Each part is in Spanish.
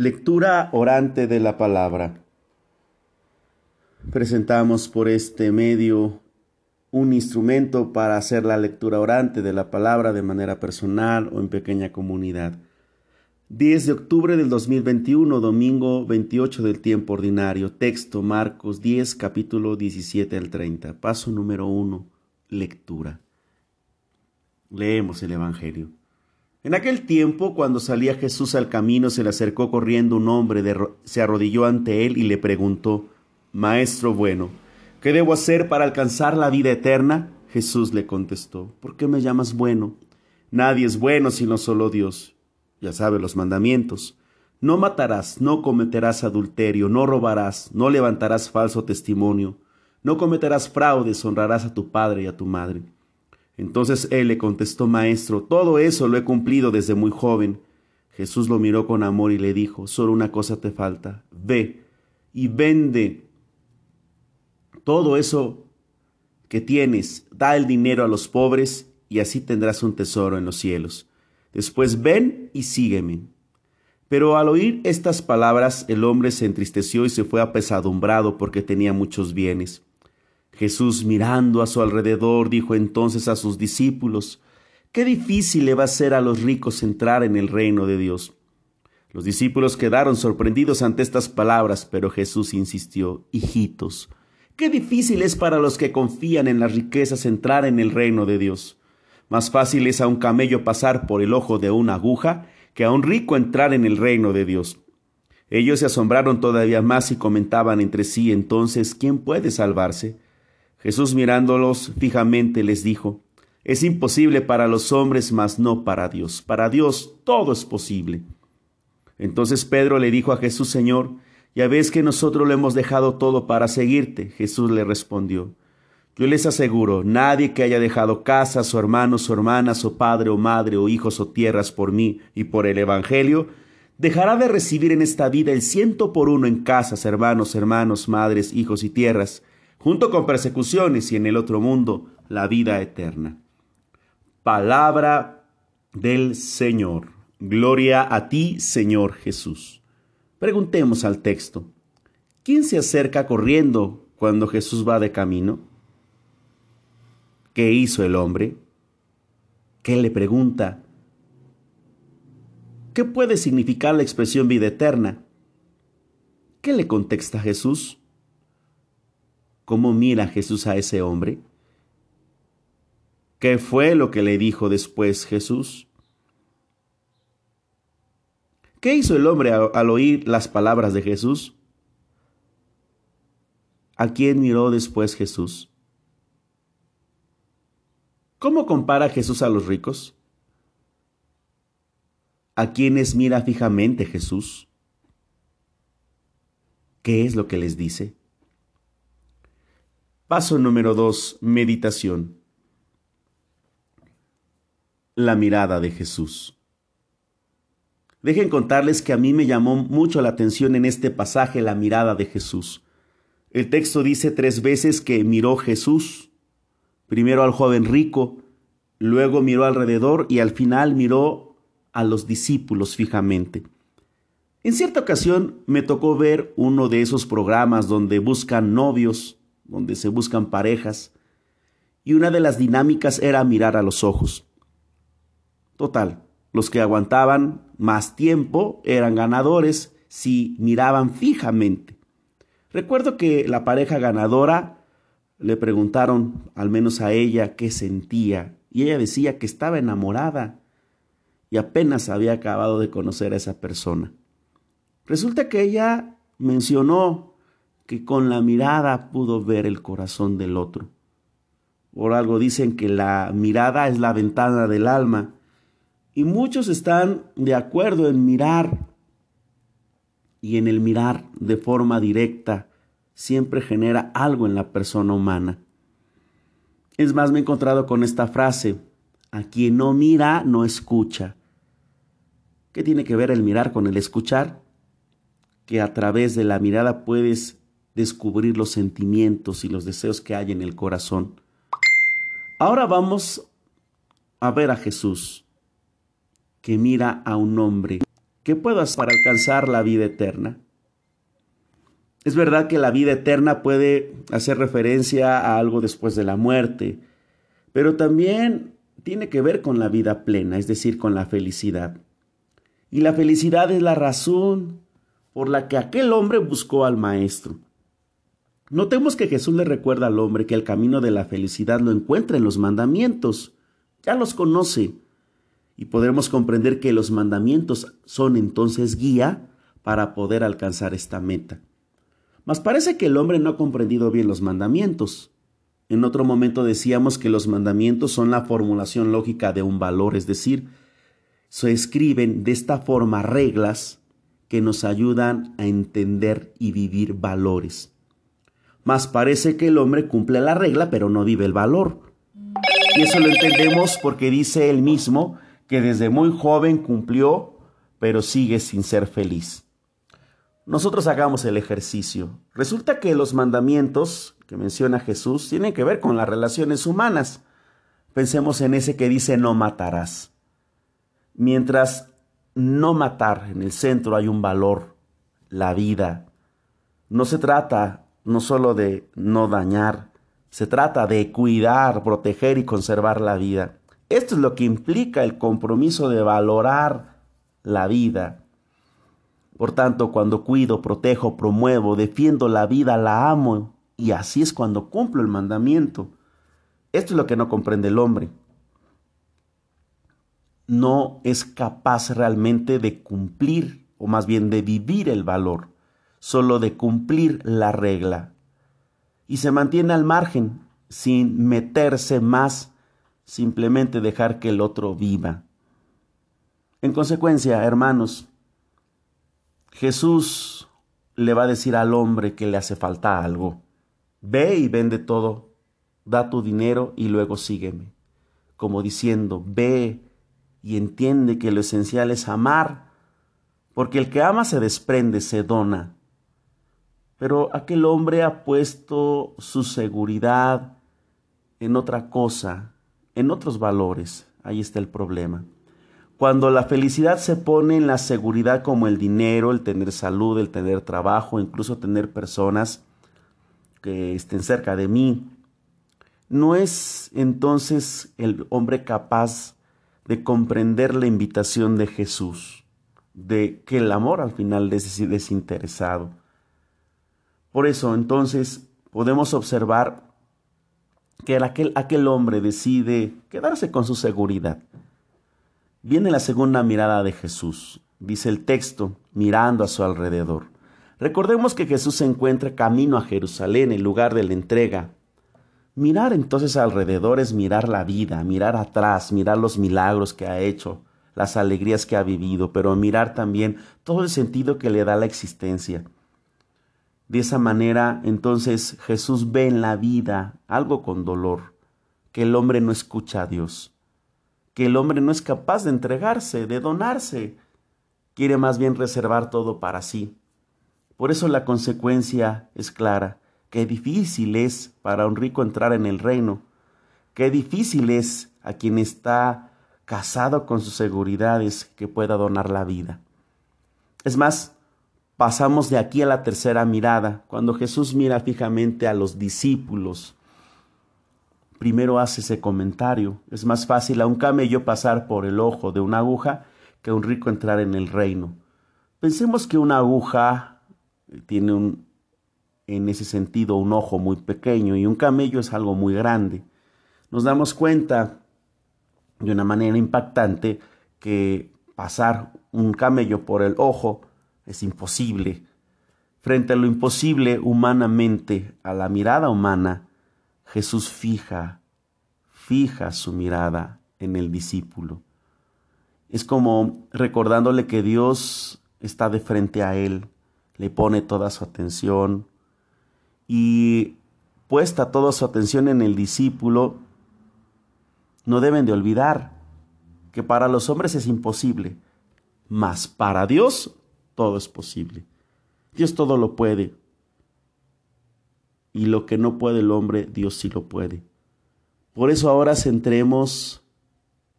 Lectura orante de la palabra. Presentamos por este medio un instrumento para hacer la lectura orante de la palabra de manera personal o en pequeña comunidad. 10 de octubre del 2021, domingo 28 del tiempo ordinario. Texto Marcos 10, capítulo 17 al 30. Paso número 1. Lectura. Leemos el Evangelio. En aquel tiempo, cuando salía Jesús al camino, se le acercó corriendo un hombre, se arrodilló ante él y le preguntó, Maestro bueno, ¿qué debo hacer para alcanzar la vida eterna? Jesús le contestó, ¿por qué me llamas bueno? Nadie es bueno sino solo Dios. Ya sabe los mandamientos. No matarás, no cometerás adulterio, no robarás, no levantarás falso testimonio, no cometerás fraudes, honrarás a tu padre y a tu madre. Entonces él le contestó, Maestro, todo eso lo he cumplido desde muy joven. Jesús lo miró con amor y le dijo, solo una cosa te falta, ve y vende todo eso que tienes, da el dinero a los pobres y así tendrás un tesoro en los cielos. Después ven y sígueme. Pero al oír estas palabras el hombre se entristeció y se fue apesadumbrado porque tenía muchos bienes. Jesús mirando a su alrededor dijo entonces a sus discípulos, Qué difícil le va a ser a los ricos entrar en el reino de Dios. Los discípulos quedaron sorprendidos ante estas palabras, pero Jesús insistió, Hijitos, qué difícil es para los que confían en las riquezas entrar en el reino de Dios. Más fácil es a un camello pasar por el ojo de una aguja que a un rico entrar en el reino de Dios. Ellos se asombraron todavía más y comentaban entre sí entonces, ¿quién puede salvarse? Jesús mirándolos fijamente les dijo, Es imposible para los hombres, mas no para Dios. Para Dios todo es posible. Entonces Pedro le dijo a Jesús, Señor, ya ves que nosotros lo hemos dejado todo para seguirte. Jesús le respondió, Yo les aseguro, nadie que haya dejado casas o hermanos o hermanas o padre o madre o hijos o tierras por mí y por el Evangelio, dejará de recibir en esta vida el ciento por uno en casas, hermanos, hermanos, madres, hijos y tierras, junto con persecuciones y en el otro mundo la vida eterna. Palabra del Señor. Gloria a ti, Señor Jesús. Preguntemos al texto. ¿Quién se acerca corriendo cuando Jesús va de camino? ¿Qué hizo el hombre? ¿Qué le pregunta? ¿Qué puede significar la expresión vida eterna? ¿Qué le contesta Jesús? ¿Cómo mira Jesús a ese hombre? ¿Qué fue lo que le dijo después Jesús? ¿Qué hizo el hombre al oír las palabras de Jesús? ¿A quién miró después Jesús? ¿Cómo compara Jesús a los ricos? ¿A quiénes mira fijamente Jesús? ¿Qué es lo que les dice? Paso número 2. Meditación. La mirada de Jesús. Dejen contarles que a mí me llamó mucho la atención en este pasaje la mirada de Jesús. El texto dice tres veces que miró Jesús, primero al joven rico, luego miró alrededor y al final miró a los discípulos fijamente. En cierta ocasión me tocó ver uno de esos programas donde buscan novios donde se buscan parejas, y una de las dinámicas era mirar a los ojos. Total, los que aguantaban más tiempo eran ganadores si miraban fijamente. Recuerdo que la pareja ganadora le preguntaron, al menos a ella, qué sentía, y ella decía que estaba enamorada y apenas había acabado de conocer a esa persona. Resulta que ella mencionó que con la mirada pudo ver el corazón del otro. Por algo dicen que la mirada es la ventana del alma y muchos están de acuerdo en mirar y en el mirar de forma directa siempre genera algo en la persona humana. Es más, me he encontrado con esta frase, a quien no mira, no escucha. ¿Qué tiene que ver el mirar con el escuchar? Que a través de la mirada puedes descubrir los sentimientos y los deseos que hay en el corazón. Ahora vamos a ver a Jesús, que mira a un hombre ¿Qué puedo hacer para alcanzar la vida eterna? Es verdad que la vida eterna puede hacer referencia a algo después de la muerte, pero también tiene que ver con la vida plena, es decir, con la felicidad. Y la felicidad es la razón por la que aquel hombre buscó al Maestro. Notemos que Jesús le recuerda al hombre que el camino de la felicidad lo encuentra en los mandamientos. Ya los conoce. Y podremos comprender que los mandamientos son entonces guía para poder alcanzar esta meta. Mas parece que el hombre no ha comprendido bien los mandamientos. En otro momento decíamos que los mandamientos son la formulación lógica de un valor, es decir, se escriben de esta forma reglas que nos ayudan a entender y vivir valores. Mas parece que el hombre cumple la regla pero no vive el valor. Y eso lo entendemos porque dice él mismo que desde muy joven cumplió pero sigue sin ser feliz. Nosotros hagamos el ejercicio. Resulta que los mandamientos que menciona Jesús tienen que ver con las relaciones humanas. Pensemos en ese que dice no matarás. Mientras no matar en el centro hay un valor, la vida. No se trata no solo de no dañar, se trata de cuidar, proteger y conservar la vida. Esto es lo que implica el compromiso de valorar la vida. Por tanto, cuando cuido, protejo, promuevo, defiendo la vida, la amo, y así es cuando cumplo el mandamiento. Esto es lo que no comprende el hombre no es capaz realmente de cumplir, o más bien de vivir el valor, solo de cumplir la regla. Y se mantiene al margen, sin meterse más, simplemente dejar que el otro viva. En consecuencia, hermanos, Jesús le va a decir al hombre que le hace falta algo. Ve y vende todo, da tu dinero y luego sígueme. Como diciendo, ve y entiende que lo esencial es amar, porque el que ama se desprende, se dona. Pero aquel hombre ha puesto su seguridad en otra cosa, en otros valores. Ahí está el problema. Cuando la felicidad se pone en la seguridad como el dinero, el tener salud, el tener trabajo, incluso tener personas que estén cerca de mí, no es entonces el hombre capaz de comprender la invitación de Jesús, de que el amor al final es desinteresado. Por eso entonces podemos observar que aquel, aquel hombre decide quedarse con su seguridad. Viene la segunda mirada de Jesús, dice el texto, mirando a su alrededor. Recordemos que Jesús se encuentra camino a Jerusalén, el lugar de la entrega, Mirar entonces alrededor es mirar la vida, mirar atrás, mirar los milagros que ha hecho, las alegrías que ha vivido, pero mirar también todo el sentido que le da la existencia. De esa manera, entonces Jesús ve en la vida algo con dolor, que el hombre no escucha a Dios, que el hombre no es capaz de entregarse, de donarse, quiere más bien reservar todo para sí. Por eso la consecuencia es clara Qué difícil es para un rico entrar en el reino. Qué difícil es a quien está casado con sus seguridades que pueda donar la vida. Es más, pasamos de aquí a la tercera mirada, cuando Jesús mira fijamente a los discípulos. Primero hace ese comentario. Es más fácil a un camello pasar por el ojo de una aguja que a un rico entrar en el reino. Pensemos que una aguja tiene un, en ese sentido un ojo muy pequeño y un camello es algo muy grande. Nos damos cuenta de una manera impactante que pasar un camello por el ojo es imposible. Frente a lo imposible humanamente, a la mirada humana, Jesús fija, fija su mirada en el discípulo. Es como recordándole que Dios está de frente a él, le pone toda su atención, y puesta toda su atención en el discípulo, no deben de olvidar que para los hombres es imposible, mas para Dios todo es posible. Dios todo lo puede. Y lo que no puede el hombre, Dios sí lo puede. Por eso ahora centremos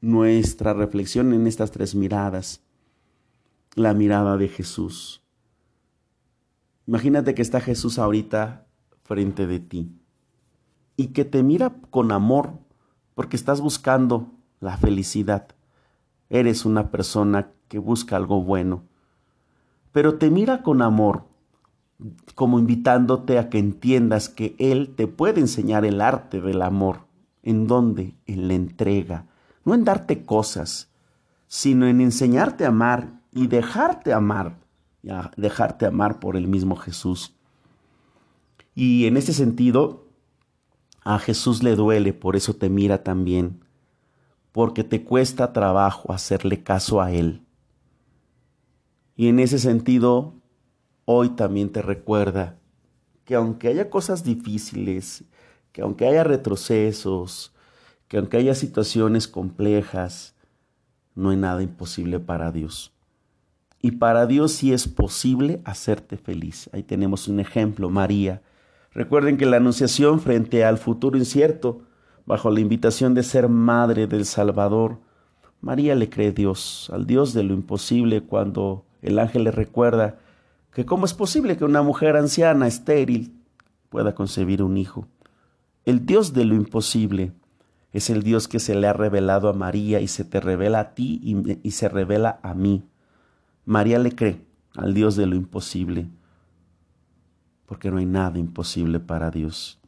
nuestra reflexión en estas tres miradas. la mirada de Jesús. Imagínate que está Jesús ahorita frente de ti y que te mira con amor porque estás buscando la felicidad. Eres una persona que busca algo bueno, pero te mira con amor, como invitándote a que entiendas que Él te puede enseñar el arte del amor. ¿En dónde? En la entrega, no en darte cosas, sino en enseñarte a amar y dejarte amar, dejarte amar por el mismo Jesús. Y en ese sentido, a Jesús le duele, por eso te mira también, porque te cuesta trabajo hacerle caso a Él. Y en ese sentido, hoy también te recuerda que aunque haya cosas difíciles, que aunque haya retrocesos, que aunque haya situaciones complejas, no hay nada imposible para Dios. Y para Dios sí es posible hacerte feliz. Ahí tenemos un ejemplo, María. Recuerden que la anunciación frente al futuro incierto, bajo la invitación de ser madre del Salvador, María le cree Dios, al Dios de lo imposible, cuando el ángel le recuerda que cómo es posible que una mujer anciana, estéril, pueda concebir un hijo. El Dios de lo imposible es el Dios que se le ha revelado a María y se te revela a ti y, se revela a mí. María le cree al Dios de lo imposible, porque no hay nada imposible para Dios.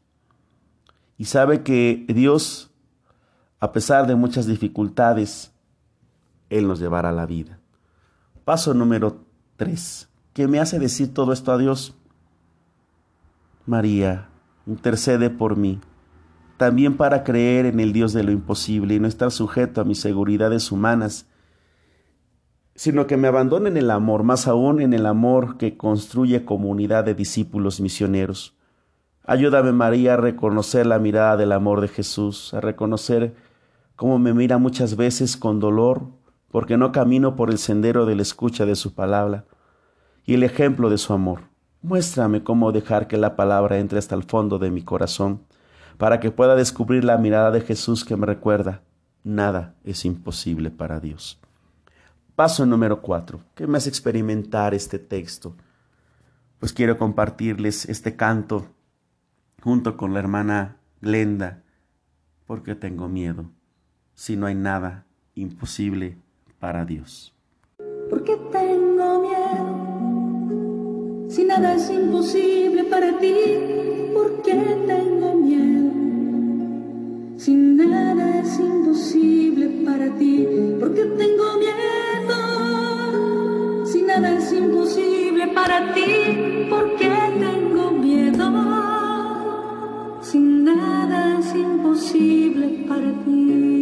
Y sabe que Dios, a pesar de muchas dificultades, Él nos llevará a la vida. Paso número tres. ¿Qué me hace decir todo esto a Dios? María, intercede por mí también para creer en el Dios de lo imposible y no estar sujeto a mis seguridades humanas, sino que me abandone en el amor, más aún en el amor que construye comunidad de discípulos misioneros. Ayúdame, María, a reconocer la mirada del amor de Jesús, a reconocer cómo me mira muchas veces con dolor, porque no camino por el sendero de la escucha de su palabra y el ejemplo de su amor. Muéstrame cómo dejar que la palabra entre hasta el fondo de mi corazón para que pueda descubrir la mirada de Jesús que me recuerda, nada es imposible para Dios. Paso número cuatro. ¿Qué me hace experimentar este texto? Pues quiero compartirles este canto junto con la hermana Glenda, porque tengo miedo, si no hay nada imposible para Dios. Porque tengo miedo, si nada es imposible para ti, ¿por qué tengo miedo? Si nada es imposible para ti, porque tengo miedo. Si nada es imposible para ti, porque tengo miedo. Si nada es imposible para ti.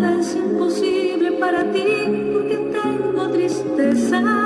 nada es imposible para ti, porque tengo tristeza.